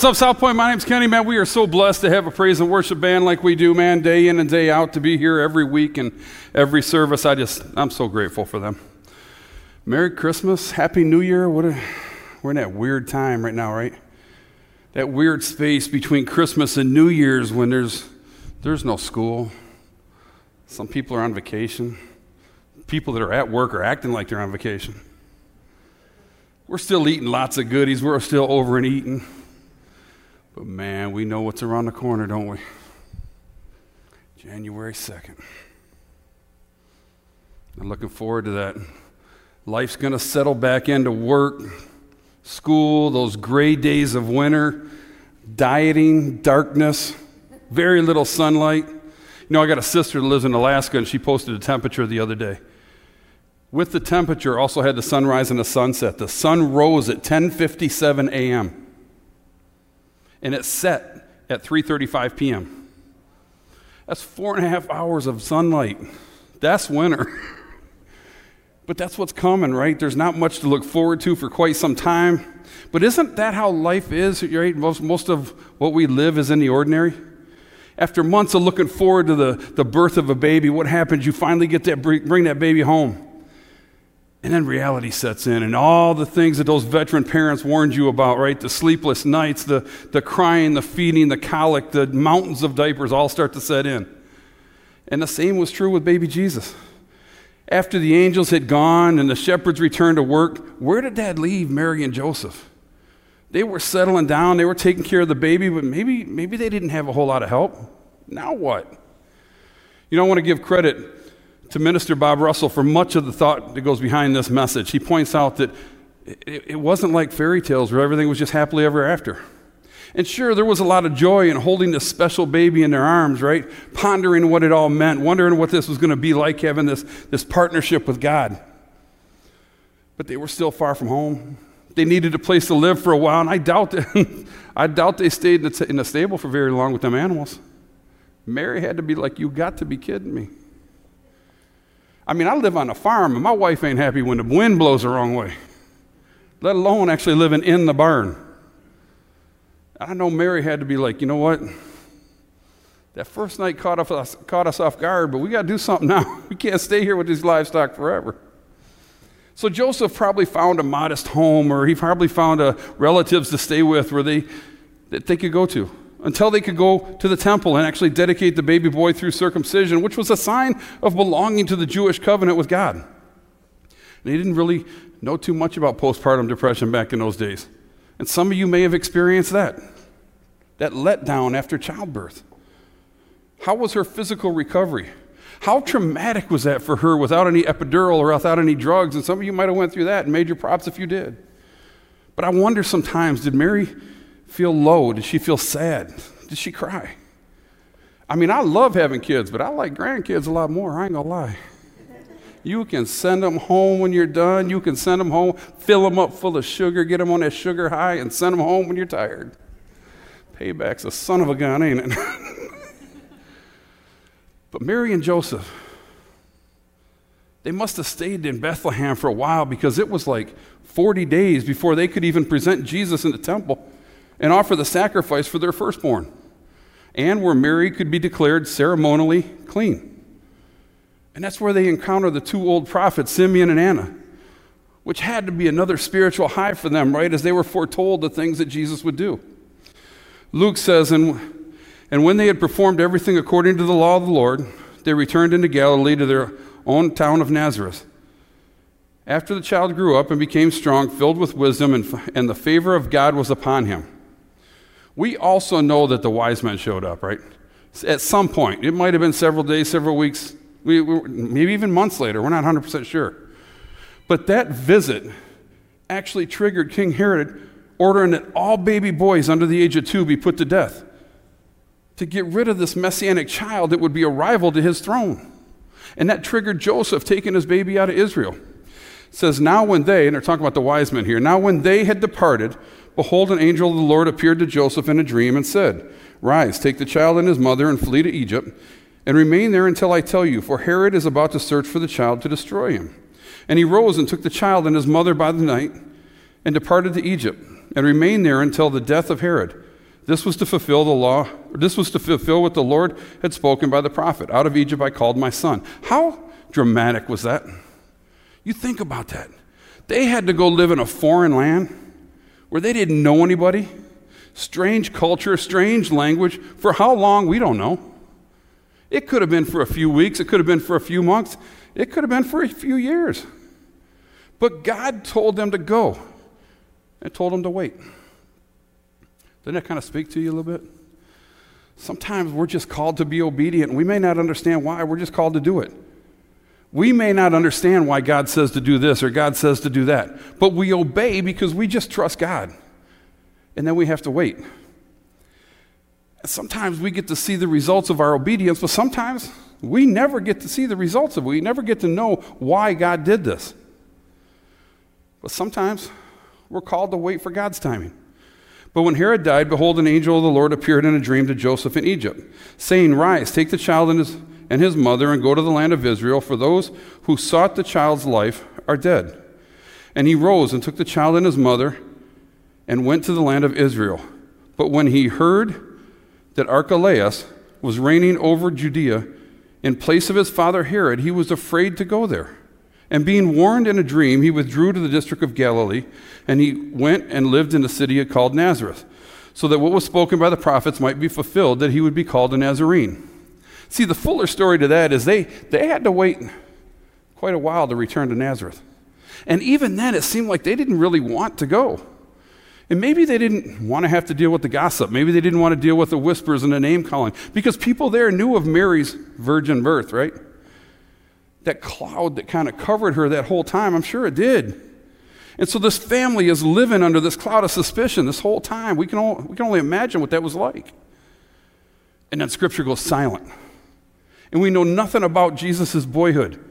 What's up, South Point? My name's Kenny, man. We are so blessed to have a praise and worship band like we do, man, day in and day out, to be here every week and every service. I just, I'm so grateful for them. Merry Christmas, Happy New Year. What a, we're in that weird time right now, right? That weird space between Christmas and New Year's when there's, there's no school. Some people are on vacation. People that are at work are acting like they're on vacation. We're still eating lots of goodies. We're still over and eating. But man, we know what's around the corner, don't we? January 2nd. I'm looking forward to that. Life's going to settle back into work, school, those gray days of winter, dieting, darkness, very little sunlight. You know, I got a sister that lives in Alaska, and she posted a temperature the other day. With the temperature, also had the sunrise and the sunset. The sun rose at 10:57 a.m and it set at 3.35 p.m. That's four and a half hours of sunlight. That's winter. but that's what's coming, right? There's not much to look forward to for quite some time. But isn't that how life is, right? Most, most of what we live is in the ordinary. After months of looking forward to the, the birth of a baby, what happens? You finally get that bring that baby home. And then reality sets in, and all the things that those veteran parents warned you about, right? The sleepless nights, the, the crying, the feeding, the colic, the mountains of diapers all start to set in. And the same was true with baby Jesus. After the angels had gone and the shepherds returned to work, where did that leave Mary and Joseph? They were settling down, they were taking care of the baby, but maybe, maybe they didn't have a whole lot of help. Now what? You don't want to give credit to Minister Bob Russell for much of the thought that goes behind this message. He points out that it, it wasn't like fairy tales where everything was just happily ever after. And sure, there was a lot of joy in holding this special baby in their arms, right? Pondering what it all meant, wondering what this was going to be like having this, this partnership with God. But they were still far from home. They needed a place to live for a while, and I doubt, that, I doubt they stayed in the stable for very long with them animals. Mary had to be like, You got to be kidding me. I mean, I live on a farm, and my wife ain't happy when the wind blows the wrong way, let alone actually living in the barn. I know Mary had to be like, you know what? That first night caught us, caught us off guard, but we got to do something now. We can't stay here with these livestock forever. So Joseph probably found a modest home, or he probably found a relatives to stay with where they, that they could go to until they could go to the temple and actually dedicate the baby boy through circumcision, which was a sign of belonging to the Jewish covenant with God. And they didn't really know too much about postpartum depression back in those days. And some of you may have experienced that that letdown after childbirth. How was her physical recovery? How traumatic was that for her without any epidural or without any drugs? And some of you might have went through that and made your props if you did. But I wonder sometimes, did Mary feel low? Did she feel sad? Did she cry? I mean, I love having kids, but I like grandkids a lot more. I ain't gonna lie. You can send them home when you're done. You can send them home, fill them up full of sugar, get them on that sugar high, and send them home when you're tired. Payback's a son of a gun, ain't it? but Mary and Joseph, they must have stayed in Bethlehem for a while because it was like 40 days before they could even present Jesus in the temple and offer the sacrifice for their firstborn, and where Mary could be declared ceremonially clean. And that's where they encounter the two old prophets, Simeon and Anna, which had to be another spiritual high for them, right, as they were foretold the things that Jesus would do. Luke says, and, and when they had performed everything according to the law of the Lord, they returned into Galilee to their own town of Nazareth. After the child grew up and became strong, filled with wisdom, and, and the favor of God was upon him. We also know that the wise men showed up, right? At some point. It might have been several days, several weeks, we, we, maybe even months later. We're not 100% sure. But that visit actually triggered King Herod ordering that all baby boys under the age of two be put to death to get rid of this messianic child that would be a rival to his throne. And that triggered Joseph taking his baby out of Israel. It says, Now when they, and they're talking about the wise men here, now when they had departed, Behold, an angel of the Lord appeared to Joseph in a dream and said, Rise, take the child and his mother and flee to Egypt, and remain there until I tell you, for Herod is about to search for the child to destroy him. And he rose and took the child and his mother by the night and departed to Egypt, and remained there until the death of Herod. This was to fulfill the law, this was to fulfill what the Lord had spoken by the prophet. Out of Egypt I called my son. How dramatic was that? You think about that. They had to go live in a foreign land where they didn't know anybody, strange culture, strange language. For how long, we don't know. It could have been for a few weeks, it could have been for a few months, it could have been for a few years. But God told them to go and told them to wait. Doesn't that kind of speak to you a little bit? Sometimes we're just called to be obedient. We may not understand why, we're just called to do it. We may not understand why God says to do this or God says to do that, but we obey because we just trust God. And then we have to wait. Sometimes we get to see the results of our obedience, but sometimes we never get to see the results of it. We never get to know why God did this. But sometimes we're called to wait for God's timing. But when Herod died, behold, an angel of the Lord appeared in a dream to Joseph in Egypt, saying, Rise, take the child and his, and his mother, and go to the land of Israel, for those who sought the child's life are dead. And he rose and took the child and his mother and went to the land of Israel. But when he heard that Archelaus was reigning over Judea in place of his father Herod, he was afraid to go there. And being warned in a dream, he withdrew to the district of Galilee, and he went and lived in a city called Nazareth, so that what was spoken by the prophets might be fulfilled, that he would be called a Nazarene. See, the fuller story to that is they, they had to wait quite a while to return to Nazareth. And even then, it seemed like they didn't really want to go. And maybe they didn't want to have to deal with the gossip. Maybe they didn't want to deal with the whispers and the name calling because people there knew of Mary's virgin birth, right? that cloud that kind of covered her that whole time. I'm sure it did. And so this family is living under this cloud of suspicion this whole time. We can, all, we can only imagine what that was like. And then scripture goes silent. And we know nothing about Jesus' boyhood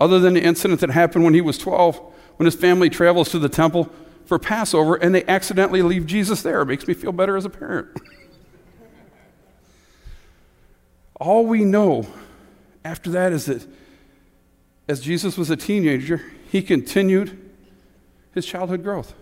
other than the incident that happened when he was 12, when his family travels to the temple for Passover and they accidentally leave Jesus there. It makes me feel better as a parent. All we know after that is that as Jesus was a teenager, he continued his childhood growth.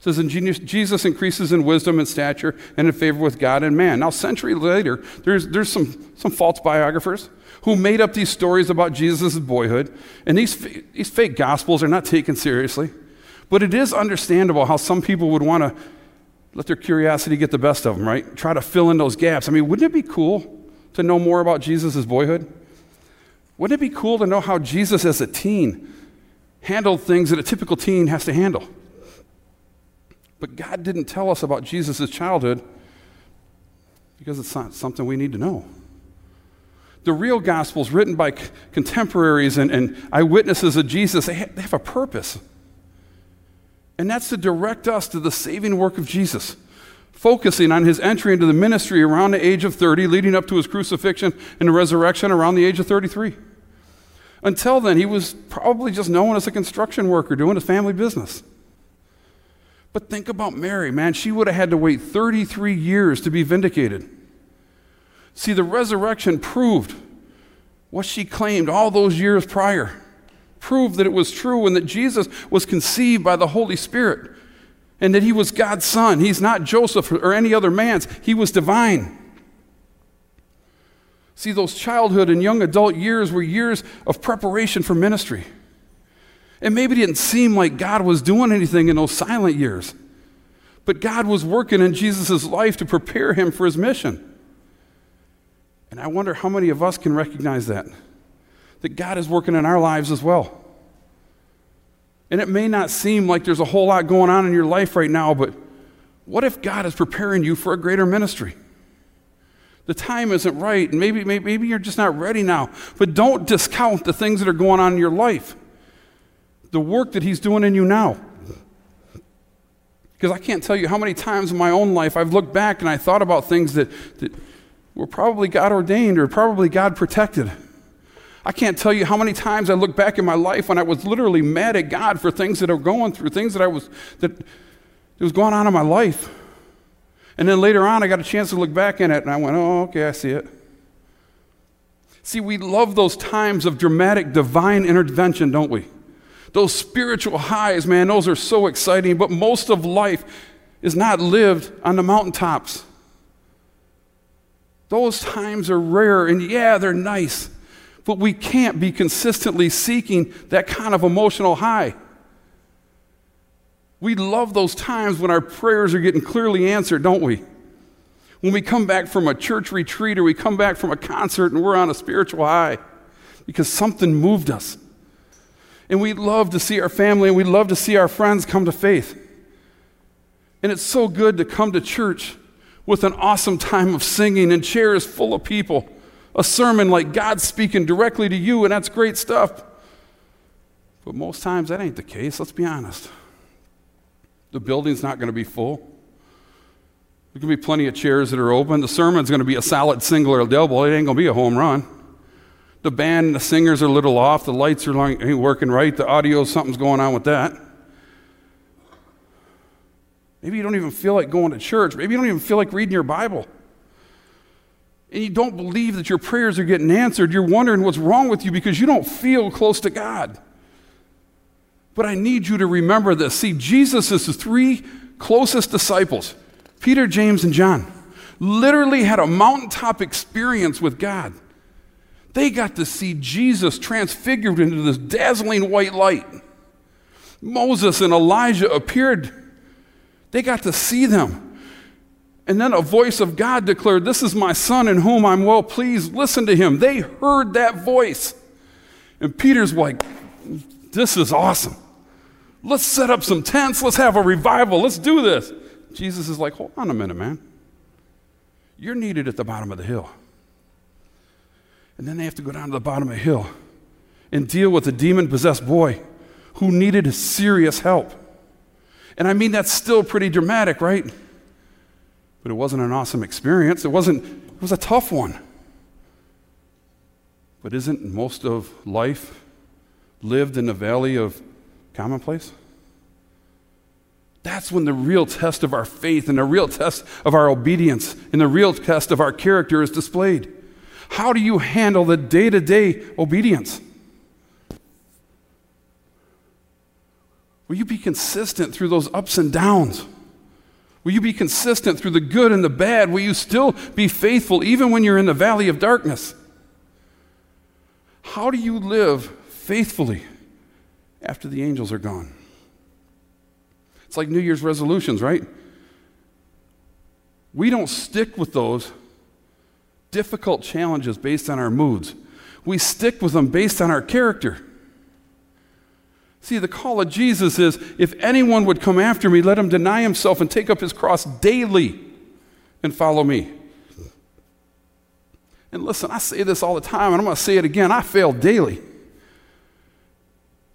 Says, Jesus increases in wisdom and stature and in favor with God and man. Now, centuries later, there's, there's some, some false biographers who made up these stories about Jesus' boyhood, and these, these fake gospels are not taken seriously. But it is understandable how some people would want to let their curiosity get the best of them, right? Try to fill in those gaps. I mean, wouldn't it be cool to know more about Jesus' boyhood? Wouldn't it be cool to know how Jesus, as a teen, handled things that a typical teen has to handle? But God didn't tell us about Jesus' childhood because it's not something we need to know. The real Gospels, written by contemporaries and, and eyewitnesses of Jesus, they, they have a purpose. And that's to direct us to the saving work of Jesus, focusing on his entry into the ministry around the age of 30, leading up to his crucifixion and resurrection around the age of 33. Until then, he was probably just known as a construction worker doing his family business. But think about Mary, man. She would have had to wait 33 years to be vindicated. See, the resurrection proved what she claimed all those years prior, proved that it was true and that Jesus was conceived by the Holy Spirit and that he was God's son. He's not Joseph or any other man's, he was divine. See, those childhood and young adult years were years of preparation for ministry. And maybe it didn't seem like God was doing anything in those silent years, but God was working in Jesus' life to prepare him for his mission. And I wonder how many of us can recognize that, that God is working in our lives as well. And it may not seem like there's a whole lot going on in your life right now, but what if God is preparing you for a greater ministry? The time isn't right, and maybe, maybe you're just not ready now. But don't discount the things that are going on in your life, the work that He's doing in you now. Because I can't tell you how many times in my own life I've looked back and I thought about things that, that were probably God ordained or probably God protected. I can't tell you how many times I look back in my life when I was literally mad at God for things that are going through, things that I was that, that was going on in my life. And then later on, I got a chance to look back in it, and I went, oh, okay, I see it. See, we love those times of dramatic divine intervention, don't we? Those spiritual highs, man, those are so exciting. But most of life, is not lived on the mountaintops. Those times are rare, and yeah, they're nice, but we can't be consistently seeking that kind of emotional high. We love those times when our prayers are getting clearly answered, don't we? When we come back from a church retreat or we come back from a concert and we're on a spiritual high because something moved us. And we love to see our family and we love to see our friends come to faith. And it's so good to come to church with an awesome time of singing and chairs full of people, a sermon like God speaking directly to you, and that's great stuff. But most times that ain't the case, let's be honest. The building's not going to be full. There's going to be plenty of chairs that are open. The sermon's going to be a solid single or double. It ain't going to be a home run. The band, the singers are a little off. The lights are ain't working right. The audio, something's going on with that. Maybe you don't even feel like going to church. Maybe you don't even feel like reading your Bible. And you don't believe that your prayers are getting answered. You're wondering what's wrong with you because you don't feel close to God. But I need you to remember this. See, Jesus is the three closest disciples Peter, James, and John literally had a mountaintop experience with God. They got to see Jesus transfigured into this dazzling white light. Moses and Elijah appeared they got to see them. And then a voice of God declared, This is my son in whom I'm well pleased. Listen to him. They heard that voice. And Peter's like, This is awesome. Let's set up some tents. Let's have a revival. Let's do this. Jesus is like, Hold on a minute, man. You're needed at the bottom of the hill. And then they have to go down to the bottom of a hill and deal with a demon possessed boy who needed serious help. And I mean, that's still pretty dramatic, right? But it wasn't an awesome experience. It wasn't, it was a tough one. But isn't most of life lived in the valley of commonplace? That's when the real test of our faith and the real test of our obedience and the real test of our character is displayed. How do you handle the day to day obedience? Will you be consistent through those ups and downs? Will you be consistent through the good and the bad? Will you still be faithful even when you're in the valley of darkness? How do you live faithfully after the angels are gone? It's like New Year's resolutions, right? We don't stick with those difficult challenges based on our moods. We stick with them based on our character. See, the call of Jesus is if anyone would come after me, let him deny himself and take up his cross daily and follow me. And listen, I say this all the time, and I'm going to say it again. I fail daily.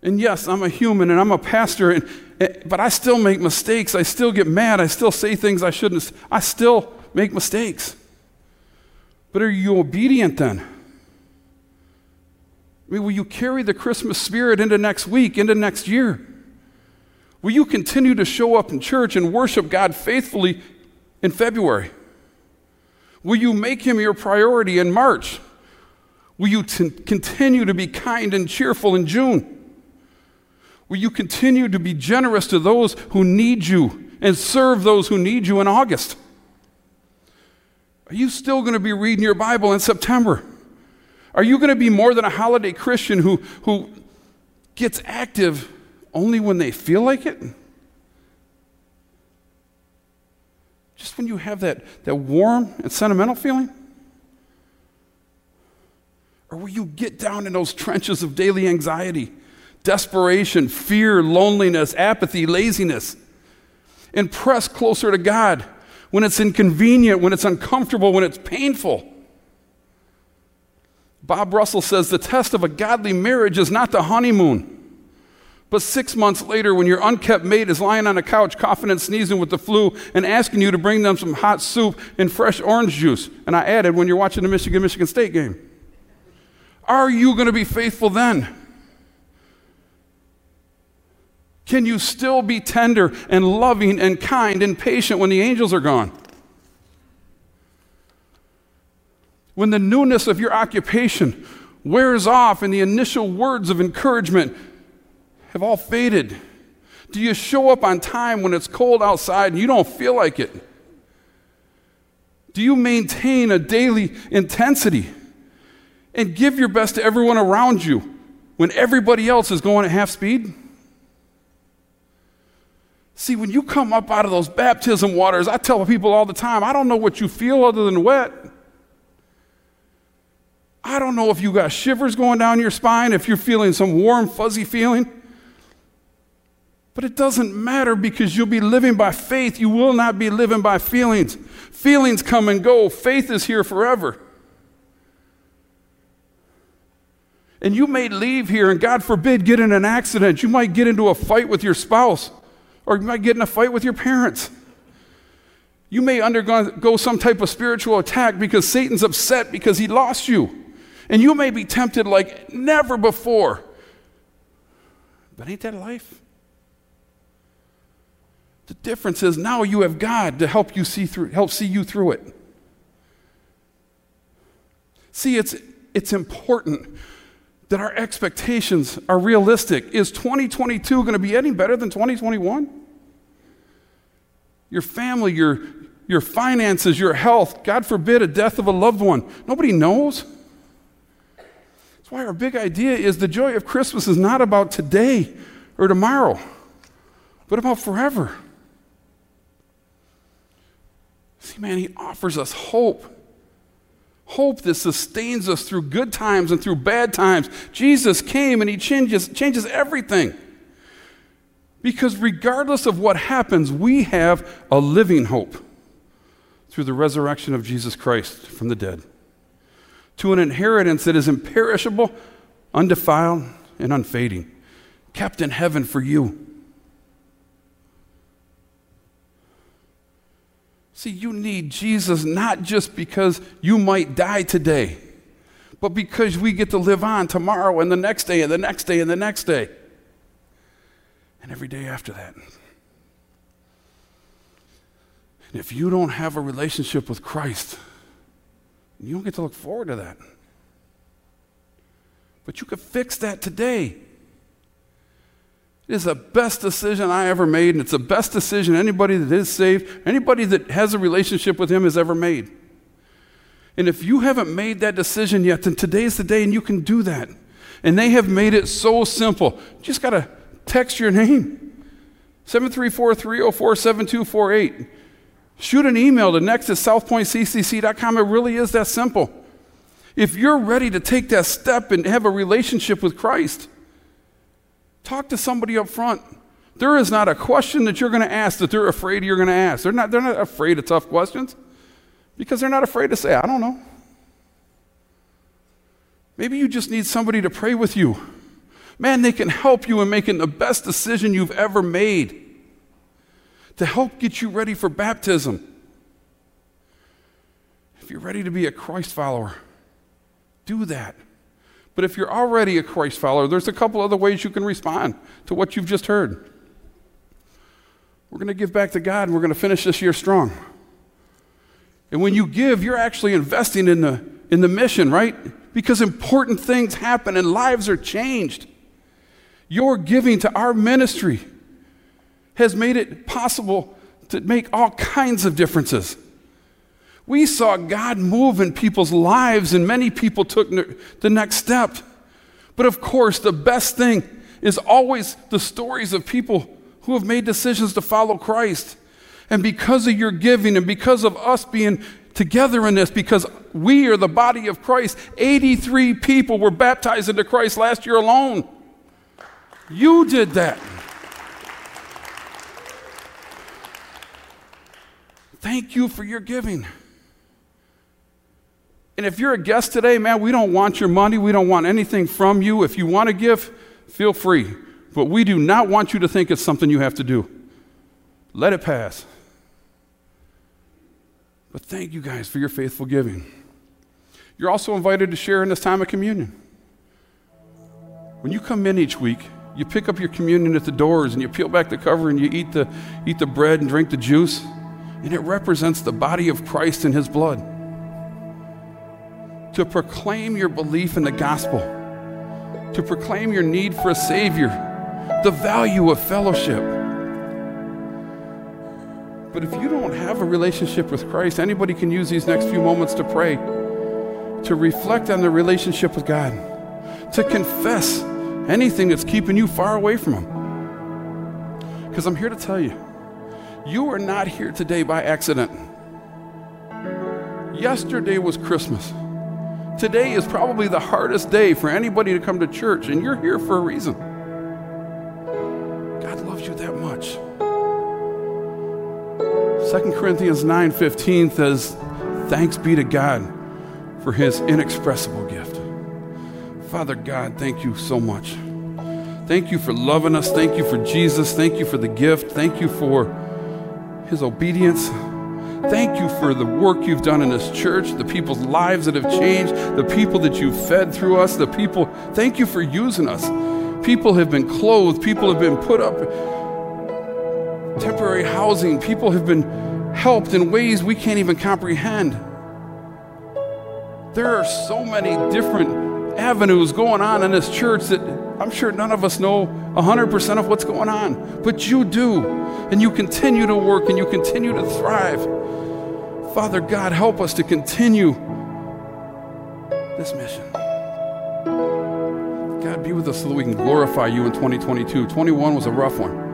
And yes, I'm a human and I'm a pastor, and, eh, but I still make mistakes. I still get mad. I still say things I shouldn't. I still make mistakes. But are you obedient then? I mean, will you carry the Christmas spirit into next week, into next year? Will you continue to show up in church and worship God faithfully in February? Will you make Him your priority in March? Will you t- continue to be kind and cheerful in June? Will you continue to be generous to those who need you and serve those who need you in August? Are you still going to be reading your Bible in September? Are you going to be more than a holiday Christian who, who gets active only when they feel like it? Just when you have that, that warm and sentimental feeling? Or will you get down in those trenches of daily anxiety, desperation, fear, loneliness, apathy, laziness, and press closer to God when it's inconvenient, when it's uncomfortable, when it's painful? Bob Russell says the test of a godly marriage is not the honeymoon. But six months later, when your unkept mate is lying on a couch, coughing and sneezing with the flu, and asking you to bring them some hot soup and fresh orange juice, and I added, when you're watching the Michigan Michigan State game, are you going to be faithful then? Can you still be tender and loving and kind and patient when the angels are gone? When the newness of your occupation wears off and the initial words of encouragement have all faded, Do you show up on time when it's cold outside and you don't feel like it? Do you maintain a daily intensity and give your best to everyone around you when everybody else is going at half speed? See, when you come up out of those baptism waters, I tell people all the time, I don't know what you feel other than wet. I don't know if you got shivers going down your spine, if you're feeling some warm, fuzzy feeling. But it doesn't matter because you'll be living by faith. You will not be living by feelings. Feelings come and go, faith is here forever. And you may leave here and, God forbid, get in an accident. You might get into a fight with your spouse, or you might get in a fight with your parents. You may undergo some type of spiritual attack because Satan's upset because he lost you. And you may be tempted like never before. But ain't that life? The difference is now you have God to help you see through, help see you through it. See, it's, it's important that our expectations are realistic. Is 2022 going to be any better than 2021? Your family, your, your finances, your health, God forbid a death of a loved one. Nobody knows. That's why our big idea is the joy of Christmas is not about today or tomorrow, but about forever. See, man, he offers us hope. Hope that sustains us through good times and through bad times. Jesus came and he changes, changes everything. Because regardless of what happens, we have a living hope through the resurrection of Jesus Christ from the dead to an inheritance that is imperishable, undefiled, and unfading, kept in heaven for you. See, you need Jesus not just because you might die today, but because we get to live on tomorrow and the next day and the next day and the next day. And every day after that. And if you don't have a relationship with Christ, you don't get to look forward to that. But you could fix that today. It is the best decision I ever made, and it's the best decision anybody that is saved, anybody that has a relationship with Him has ever made. And if you haven't made that decision yet, then today's the day and you can do that. And they have made it so simple. You just got to text your name 734 304 7248. Shoot an email to next at southpointccc.com. It really is that simple. If you're ready to take that step and have a relationship with Christ, Talk to somebody up front. There is not a question that you're going to ask that they're afraid you're going to ask. They're not, they're not afraid of tough questions because they're not afraid to say, I don't know. Maybe you just need somebody to pray with you. Man, they can help you in making the best decision you've ever made to help get you ready for baptism. If you're ready to be a Christ follower, do that. But if you're already a Christ follower, there's a couple other ways you can respond to what you've just heard. We're going to give back to God and we're going to finish this year strong. And when you give, you're actually investing in the, in the mission, right? Because important things happen and lives are changed. Your giving to our ministry has made it possible to make all kinds of differences. We saw God move in people's lives, and many people took the next step. But of course, the best thing is always the stories of people who have made decisions to follow Christ. And because of your giving and because of us being together in this, because we are the body of Christ, 83 people were baptized into Christ last year alone. You did that. Thank you for your giving. And if you're a guest today, man, we don't want your money. We don't want anything from you. If you want to give, feel free. But we do not want you to think it's something you have to do. Let it pass. But thank you guys for your faithful giving. You're also invited to share in this time of communion. When you come in each week, you pick up your communion at the doors and you peel back the cover and you eat the, eat the bread and drink the juice. And it represents the body of Christ and his blood to proclaim your belief in the gospel, to proclaim your need for a Savior, the value of fellowship But if you don't have a relationship with Christ, anybody can use these next few moments to pray, to reflect on their relationship with God, to confess anything that's keeping you far away from Him. Because I'm here to tell you, you are not here today by accident. Yesterday was Christmas. Today is probably the hardest day for anybody to come to church, and you're here for a reason. God loves you that much. 2 Corinthians 9:15 says, "Thanks be to God for his inexpressible gift." Father God, thank you so much. Thank you for loving us. Thank you for Jesus. Thank you for the gift. Thank you for his obedience. Thank you for the work you've done in this church, the people's lives that have changed, the people that you've fed through us, the people. Thank you for using us. People have been clothed, people have been put up temporary housing, people have been helped in ways we can't even comprehend. There are so many different avenues going on in this church that I'm sure none of us know 100% of what's going on, but you do. And you continue to work and you continue to thrive. Father God, help us to continue this mission. God, be with us so that we can glorify you in 2022. 21 was a rough one.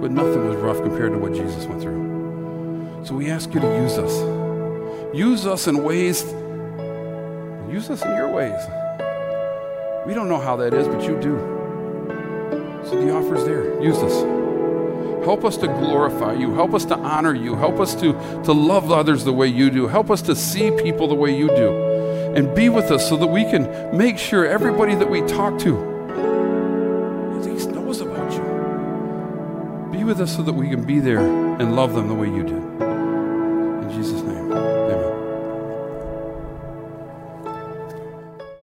But nothing was rough compared to what Jesus went through. So we ask you to use us. Use us in ways, use us in your ways. We don't know how that is, but you do. So the offer's there. Use us. Help us to glorify you. Help us to honor you. Help us to, to love others the way you do. Help us to see people the way you do. And be with us so that we can make sure everybody that we talk to at least knows about you. Be with us so that we can be there and love them the way you do.